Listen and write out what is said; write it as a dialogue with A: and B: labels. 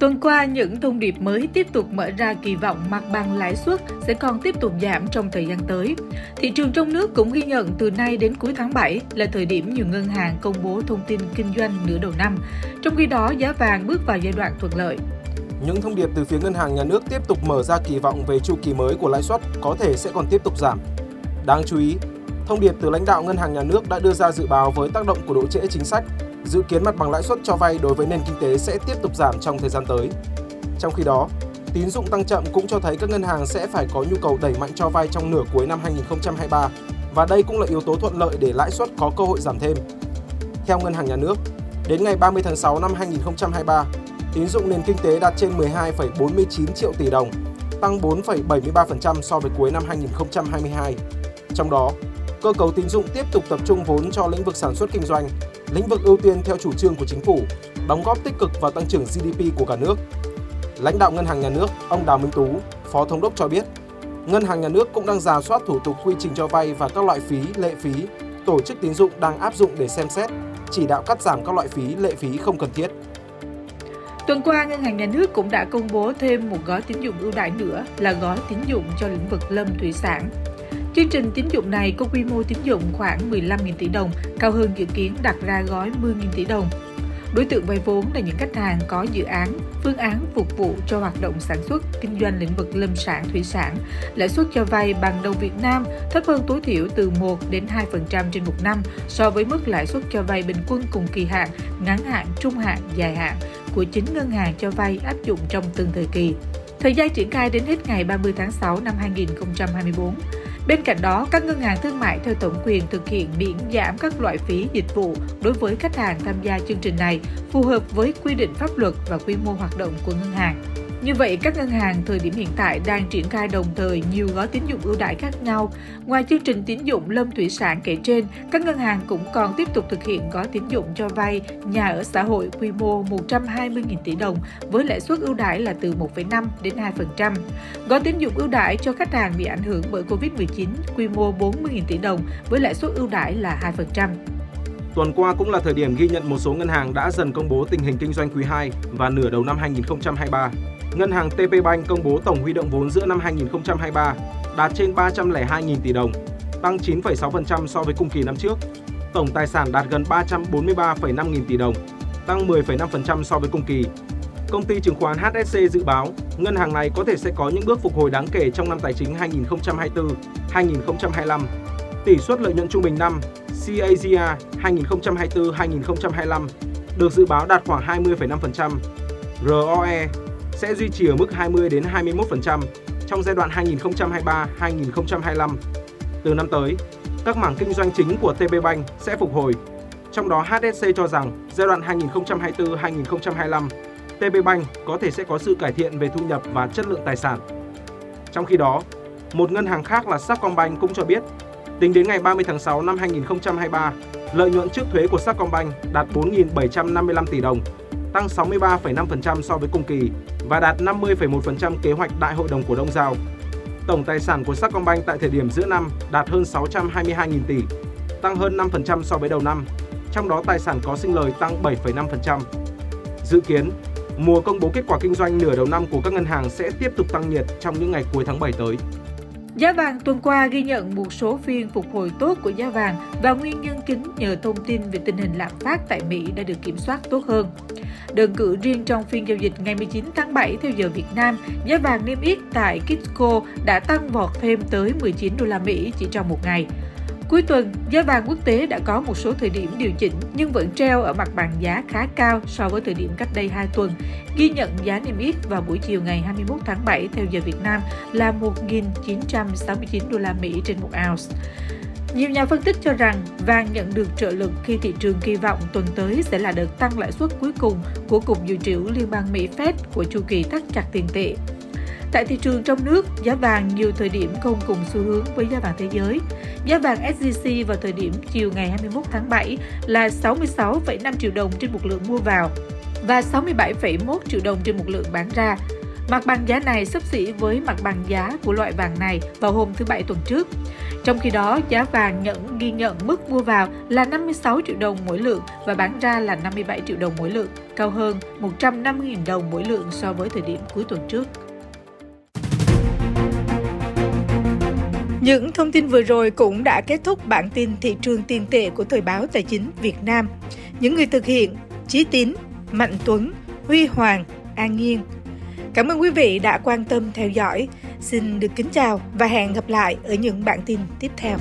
A: Tuần qua, những thông điệp mới tiếp tục mở ra kỳ vọng mặt bằng lãi suất sẽ còn tiếp tục giảm trong thời gian tới. Thị trường trong nước cũng ghi nhận từ nay đến cuối tháng 7 là thời điểm nhiều ngân hàng công bố thông tin kinh doanh nửa đầu năm. Trong khi đó, giá vàng bước vào giai đoạn thuận lợi.
B: Những thông điệp từ phía ngân hàng nhà nước tiếp tục mở ra kỳ vọng về chu kỳ mới của lãi suất có thể sẽ còn tiếp tục giảm. Đáng chú ý, thông điệp từ lãnh đạo ngân hàng nhà nước đã đưa ra dự báo với tác động của độ trễ chính sách dự kiến mặt bằng lãi suất cho vay đối với nền kinh tế sẽ tiếp tục giảm trong thời gian tới. Trong khi đó, tín dụng tăng chậm cũng cho thấy các ngân hàng sẽ phải có nhu cầu đẩy mạnh cho vay trong nửa cuối năm 2023 và đây cũng là yếu tố thuận lợi để lãi suất có cơ hội giảm thêm. Theo Ngân hàng Nhà nước, đến ngày 30 tháng 6 năm 2023, tín dụng nền kinh tế đạt trên 12,49 triệu tỷ đồng, tăng 4,73% so với cuối năm 2022. Trong đó, cơ cấu tín dụng tiếp tục tập trung vốn cho lĩnh vực sản xuất kinh doanh, lĩnh vực ưu tiên theo chủ trương của chính phủ, đóng góp tích cực vào tăng trưởng GDP của cả nước. Lãnh đạo Ngân hàng Nhà nước, ông Đào Minh Tú, Phó Thống đốc cho biết, Ngân hàng Nhà nước cũng đang giả soát thủ tục quy trình cho vay và các loại phí, lệ phí, tổ chức tín dụng đang áp dụng để xem xét, chỉ đạo cắt giảm các loại phí, lệ phí không cần thiết.
A: Tuần qua, Ngân hàng Nhà nước cũng đã công bố thêm một gói tín dụng ưu đãi nữa là gói tín dụng cho lĩnh vực lâm thủy sản Chương trình tín dụng này có quy mô tín dụng khoảng 15.000 tỷ đồng, cao hơn dự kiến đặt ra gói 10.000 tỷ đồng. Đối tượng vay vốn là những khách hàng có dự án, phương án phục vụ cho hoạt động sản xuất, kinh doanh lĩnh vực lâm sản, thủy sản. Lãi suất cho vay bằng đồng Việt Nam thấp hơn tối thiểu từ 1 đến 2% trên một năm so với mức lãi suất cho vay bình quân cùng kỳ hạn, ngắn hạn, trung hạn, dài hạn của chính ngân hàng cho vay áp dụng trong từng thời kỳ. Thời gian triển khai đến hết ngày 30 tháng 6 năm 2024. Bên cạnh đó, các ngân hàng thương mại theo thẩm quyền thực hiện miễn giảm các loại phí dịch vụ đối với khách hàng tham gia chương trình này phù hợp với quy định pháp luật và quy mô hoạt động của ngân hàng. Như vậy, các ngân hàng thời điểm hiện tại đang triển khai đồng thời nhiều gói tín dụng ưu đãi khác nhau. Ngoài chương trình tín dụng lâm thủy sản kể trên, các ngân hàng cũng còn tiếp tục thực hiện gói tín dụng cho vay nhà ở xã hội quy mô 120.000 tỷ đồng với lãi suất ưu đãi là từ 1,5 đến 2%. Gói tín dụng ưu đãi cho khách hàng bị ảnh hưởng bởi Covid-19 quy mô 40.000 tỷ đồng với lãi suất ưu đãi là 2%.
B: Tuần qua cũng là thời điểm ghi nhận một số ngân hàng đã dần công bố tình hình kinh doanh quý 2 và nửa đầu năm 2023. Ngân hàng TP Bank công bố tổng huy động vốn giữa năm 2023 đạt trên 302.000 tỷ đồng, tăng 9,6% so với cùng kỳ năm trước. Tổng tài sản đạt gần 343,5 nghìn tỷ đồng, tăng 10,5% so với cùng kỳ. Công ty chứng khoán HSC dự báo ngân hàng này có thể sẽ có những bước phục hồi đáng kể trong năm tài chính 2024-2025. Tỷ suất lợi nhuận trung bình năm CAGR 2024-2025 được dự báo đạt khoảng 20,5%. ROE sẽ duy trì ở mức 20 đến 21% trong giai đoạn 2023-2025. Từ năm tới, các mảng kinh doanh chính của TP Bank sẽ phục hồi. Trong đó HSC cho rằng giai đoạn 2024-2025, TP Bank có thể sẽ có sự cải thiện về thu nhập và chất lượng tài sản. Trong khi đó, một ngân hàng khác là Sacombank cũng cho biết, tính đến ngày 30 tháng 6 năm 2023, lợi nhuận trước thuế của Sacombank đạt 4.755 tỷ đồng, tăng 63,5% so với cùng kỳ và đạt 50,1% kế hoạch đại hội đồng cổ đông giao. Tổng tài sản của Sacombank tại thời điểm giữa năm đạt hơn 622.000 tỷ, tăng hơn 5% so với đầu năm, trong đó tài sản có sinh lời tăng 7,5%. Dự kiến, mùa công bố kết quả kinh doanh nửa đầu năm của các ngân hàng sẽ tiếp tục tăng nhiệt trong những ngày cuối tháng 7 tới.
A: Giá vàng tuần qua ghi nhận một số phiên phục hồi tốt của giá vàng và nguyên nhân chính nhờ thông tin về tình hình lạm phát tại Mỹ đã được kiểm soát tốt hơn. Đơn cử riêng trong phiên giao dịch ngày 19 tháng 7 theo giờ Việt Nam, giá vàng niêm yết tại Kitco đã tăng vọt thêm tới 19 đô la Mỹ chỉ trong một ngày. Cuối tuần, giá vàng quốc tế đã có một số thời điểm điều chỉnh nhưng vẫn treo ở mặt bằng giá khá cao so với thời điểm cách đây 2 tuần. Ghi nhận giá niêm yết vào buổi chiều ngày 21 tháng 7 theo giờ Việt Nam là 1.969 đô la Mỹ trên một ounce. Nhiều nhà phân tích cho rằng vàng nhận được trợ lực khi thị trường kỳ vọng tuần tới sẽ là đợt tăng lãi suất cuối cùng của Cục Dự trữ Liên bang Mỹ Fed của chu kỳ thắt chặt tiền tệ. Tại thị trường trong nước, giá vàng nhiều thời điểm không cùng xu hướng với giá vàng thế giới. Giá vàng SJC vào thời điểm chiều ngày 21 tháng 7 là 66,5 triệu đồng trên một lượng mua vào và 67,1 triệu đồng trên một lượng bán ra. Mặt bằng giá này sấp xỉ với mặt bằng giá của loại vàng này vào hôm thứ Bảy tuần trước. Trong khi đó, giá vàng nhận ghi nhận mức mua vào là 56 triệu đồng mỗi lượng và bán ra là 57 triệu đồng mỗi lượng, cao hơn 150.000 đồng mỗi lượng so với thời điểm cuối tuần trước. Những thông tin vừa rồi cũng đã kết thúc bản tin thị trường tiền tệ của Thời báo Tài chính Việt Nam. Những người thực hiện Chí Tín, Mạnh Tuấn, Huy Hoàng, An Nhiên. Cảm ơn quý vị đã quan tâm theo dõi. Xin được kính chào và hẹn gặp lại ở những bản tin tiếp theo.